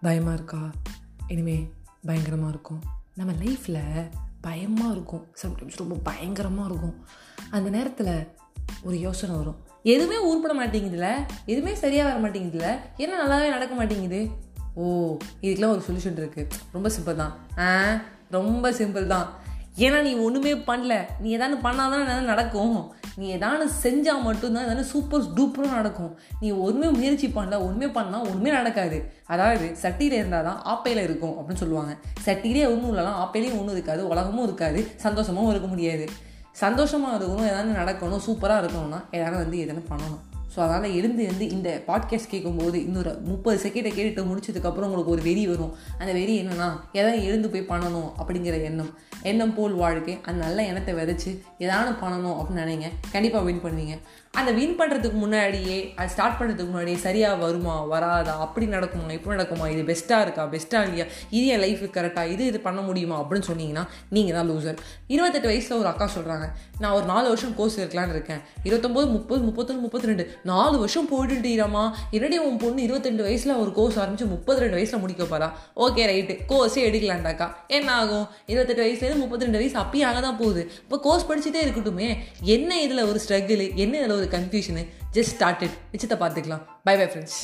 பயமாக இருக்கா? இனிமே பயங்கரமாக இருக்கும். நம்ம லைஃப்பில் பயமாக இருக்கும். சம்டைம்ஸ் ரொம்ப பயங்கரமாக இருக்கும். அந்த நேரத்தில் ஒரு யோசனை வரும். எதுவுமே ஊர்பட மாட்டேங்குதுல எதுவுமே சரியாக வர மாட்டேங்குதுல என்ன நல்லாவே நடக்க மாட்டேங்குது? ஓ இதுக்கெல்லாம் ஒரு சொல்யூஷன் இருக்குது ரொம்ப சிம்பிள் தான். ஆ ரொம்ப சிம்பிள் தான். ஏன்னா நீ ஒன்றுமே பண்ணல. நீ ஏதாவது பண்ணாதான் எதாவது நடக்கும். நீ ஏதாவது செஞ்சால் மட்டும்தான் ஏதாவது சூப்பர் டூப்பரும் நடக்கும். நீ ஒன்றுமே முயற்சி பண்ணல ஒன்றுமே பண்ணால் ஒன்றுமே நடக்காது. அதாவது சட்டியில் இருந்தால் தான் ஆப்பையில் இருக்கும் அப்படின்னு சொல்லுவாங்க. சட்டியிலே ஒன்றும் இல்லலாம் ஆப்பையிலையும் ஒன்றும் இருக்காது உலகமும் இருக்காது சந்தோஷமாகவும் இருக்க முடியாது. சந்தோஷமாக இருக்கணும் ஏதாவது நடக்கணும் சூப்பராக இருக்கணும்னா ஏதாவது வந்து எதனா பண்ணணும். ஸோ அதனால் எழுந்து எழுந்து இந்த பாட்காஸ்ட் கேட்கும்போது இன்னொரு முப்பது செகண்டை கேட்டுட்டு முடிச்சதுக்கப்புறம் உங்களுக்கு ஒரு வெறி வரும். அந்த வெறி என்னென்னா எதாவது எழுந்து போய் பண்ணணும் அப்படிங்கிற எண்ணம். எண்ணம் போல் வாழ்க்கை அந்த நல்ல எண்ணத்தை விதைச்சி எதானு பண்ணணும் அப்படின்னு நினைங்க. கண்டிப்பாக வின் பண்ணுவீங்க. அந்த வின் பண்ணுறதுக்கு முன்னாடியே அது ஸ்டார்ட் பண்ணுறதுக்கு முன்னாடியே சரியாக வருமா வராதா அப்படி நடக்குமா இப்படி நடக்குமா இது பெஸ்ட்டாக இருக்கா பெஸ்ட்டாக இல்லையா இது என் லைஃபுக்கு கரெக்டாக இது இது பண்ண முடியுமா அப்படின்னு சொன்னீங்கன்னா நீங்கள் தான் லூசர் இருபத்தெட்டு வயசில் ஒரு அக்கா சொல்கிறாங்க நான் ஒரு நாலு வருஷம் கோர்ஸ் இருக்கலான்னு இருக்கேன். இருபத்தொம்போது முப்பது முப்பத்தொன்று முப்பத்தி ரெண்டு நாலு வருஷம் போயிட்டுட்டீராமா என்னடி உன் பொண்ணு இருபத்தெண்டு வயசில் ஒரு கோர்ஸ் ஆரம்பிச்சு முப்பத்தி ரெண்டு வயசில் முடிக்க போகிறா ஓகே ரைட்டு கோர்ஸே எடுக்கலாண்டாக்கா என்ன ஆகும்? இருபத்தெட்டு வயசுலேருந்து முப்பத்தி ரெண்டு வயசு அப்பயும் ஆக தான் போகுது. இப்போ கோர்ஸ் படிச்சுட்டே இருக்கட்டுமே என்ன இதில் ஒரு ஸ்ட்ரகிள் என்ன இதில் ஒரு கன்ஃபியூஷனு ஜஸ்ட் ஸ்டார்டட் மிச்சத்தை பார்த்துக்கலாம் பை பை ஃப்ரெண்ட்ஸ்